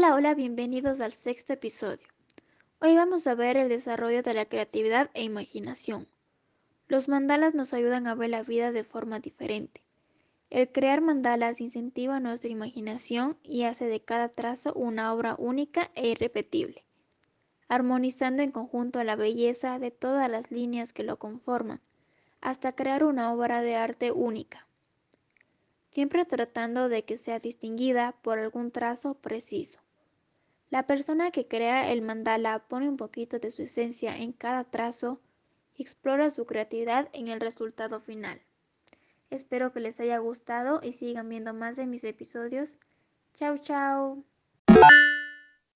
Hola, hola, bienvenidos al sexto episodio. Hoy vamos a ver el desarrollo de la creatividad e imaginación. Los mandalas nos ayudan a ver la vida de forma diferente. El crear mandalas incentiva nuestra imaginación y hace de cada trazo una obra única e irrepetible, armonizando en conjunto la belleza de todas las líneas que lo conforman, hasta crear una obra de arte única siempre tratando de que sea distinguida por algún trazo preciso. La persona que crea el mandala pone un poquito de su esencia en cada trazo y explora su creatividad en el resultado final. Espero que les haya gustado y sigan viendo más de mis episodios. Chao, chao.